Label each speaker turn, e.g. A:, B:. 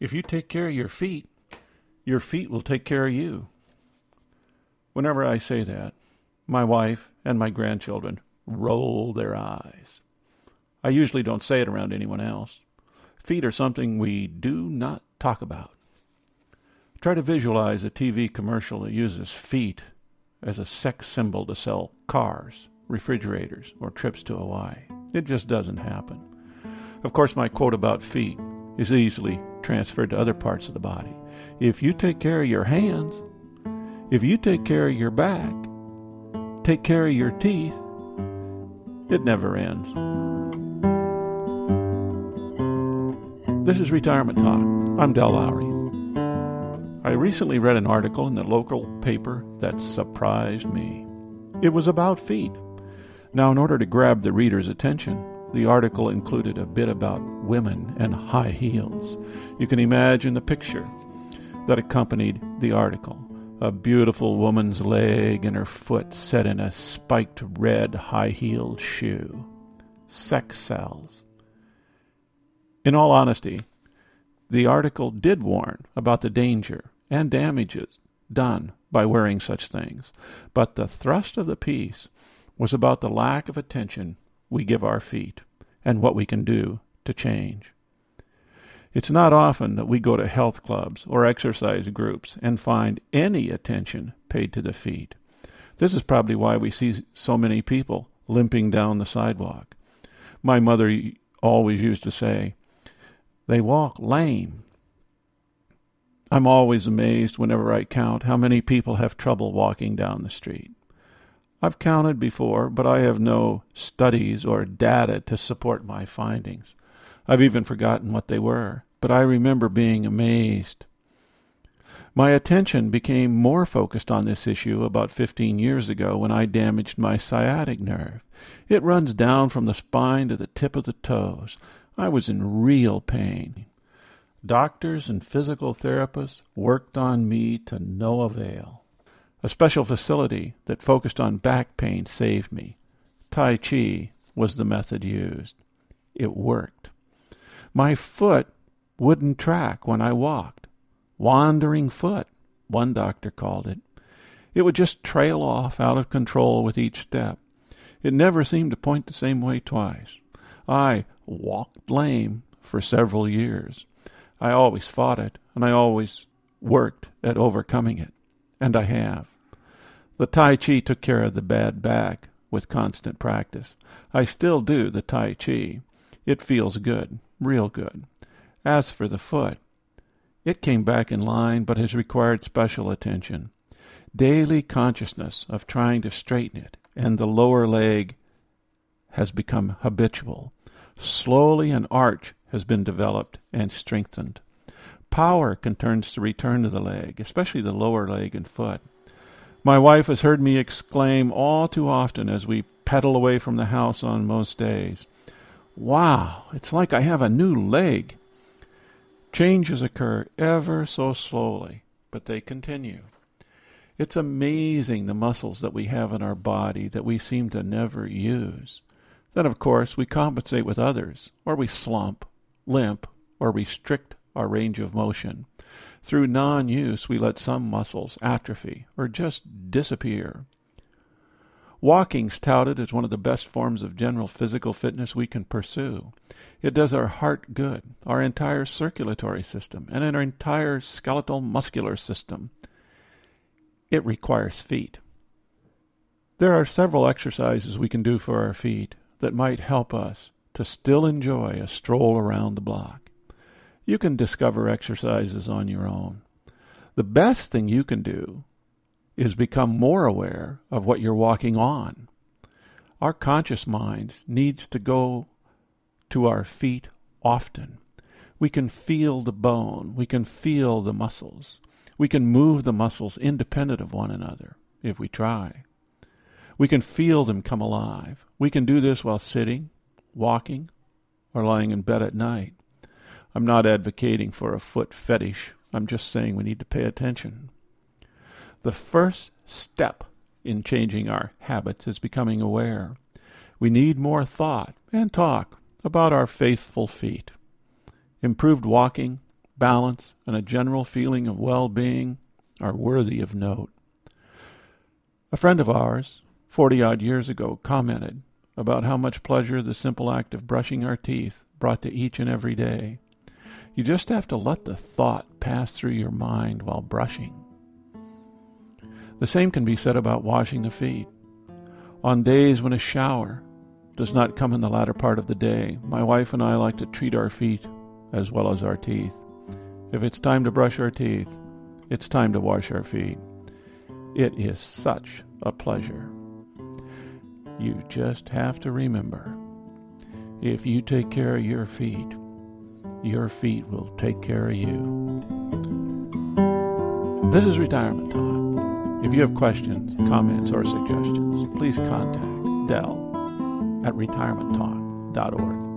A: If you take care of your feet, your feet will take care of you. Whenever I say that, my wife and my grandchildren roll their eyes. I usually don't say it around anyone else. Feet are something we do not talk about. Try to visualize a TV commercial that uses feet as a sex symbol to sell cars, refrigerators, or trips to Hawaii. It just doesn't happen. Of course, my quote about feet is easily transferred to other parts of the body. If you take care of your hands, if you take care of your back, take care of your teeth, it never ends. This is Retirement Talk. I'm Del Lowry. I recently read an article in the local paper that surprised me. It was about feet. Now, in order to grab the reader's attention, the article included a bit about women and high heels. You can imagine the picture that accompanied the article a beautiful woman's leg and her foot set in a spiked red high heeled shoe. Sex sells. In all honesty, the article did warn about the danger and damages done by wearing such things, but the thrust of the piece was about the lack of attention we give our feet and what we can do to change. It's not often that we go to health clubs or exercise groups and find any attention paid to the feet. This is probably why we see so many people limping down the sidewalk. My mother always used to say, they walk lame. I'm always amazed whenever I count how many people have trouble walking down the street. I've counted before, but I have no studies or data to support my findings. I've even forgotten what they were, but I remember being amazed. My attention became more focused on this issue about 15 years ago when I damaged my sciatic nerve. It runs down from the spine to the tip of the toes. I was in real pain. Doctors and physical therapists worked on me to no avail. A special facility that focused on back pain saved me. Tai Chi was the method used. It worked. My foot wouldn't track when I walked. Wandering foot, one doctor called it. It would just trail off out of control with each step. It never seemed to point the same way twice. I walked lame for several years. I always fought it, and I always worked at overcoming it. And I have. The Tai Chi took care of the bad back with constant practice. I still do the Tai Chi. It feels good, real good. As for the foot, it came back in line but has required special attention. Daily consciousness of trying to straighten it, and the lower leg has become habitual. Slowly an arch has been developed and strengthened. Power turns to return to the leg, especially the lower leg and foot. My wife has heard me exclaim all too often as we pedal away from the house on most days, Wow, it's like I have a new leg. Changes occur ever so slowly, but they continue. It's amazing the muscles that we have in our body that we seem to never use. Then, of course, we compensate with others, or we slump, limp, or restrict our range of motion. Through non use, we let some muscles atrophy or just disappear. Walking's touted as one of the best forms of general physical fitness we can pursue. It does our heart good, our entire circulatory system, and our entire skeletal muscular system. It requires feet. There are several exercises we can do for our feet that might help us to still enjoy a stroll around the block. You can discover exercises on your own. The best thing you can do is become more aware of what you're walking on. Our conscious minds needs to go to our feet often. We can feel the bone, we can feel the muscles. We can move the muscles independent of one another if we try. We can feel them come alive. We can do this while sitting, walking, or lying in bed at night. I'm not advocating for a foot fetish. I'm just saying we need to pay attention. The first step in changing our habits is becoming aware. We need more thought and talk about our faithful feet. Improved walking, balance, and a general feeling of well being are worthy of note. A friend of ours, forty odd years ago, commented about how much pleasure the simple act of brushing our teeth brought to each and every day. You just have to let the thought pass through your mind while brushing. The same can be said about washing the feet. On days when a shower does not come in the latter part of the day, my wife and I like to treat our feet as well as our teeth. If it's time to brush our teeth, it's time to wash our feet. It is such a pleasure. You just have to remember if you take care of your feet, your feet will take care of you. This is Retirement Talk. If you have questions, comments, or suggestions, please contact Dell at retirementtalk.org.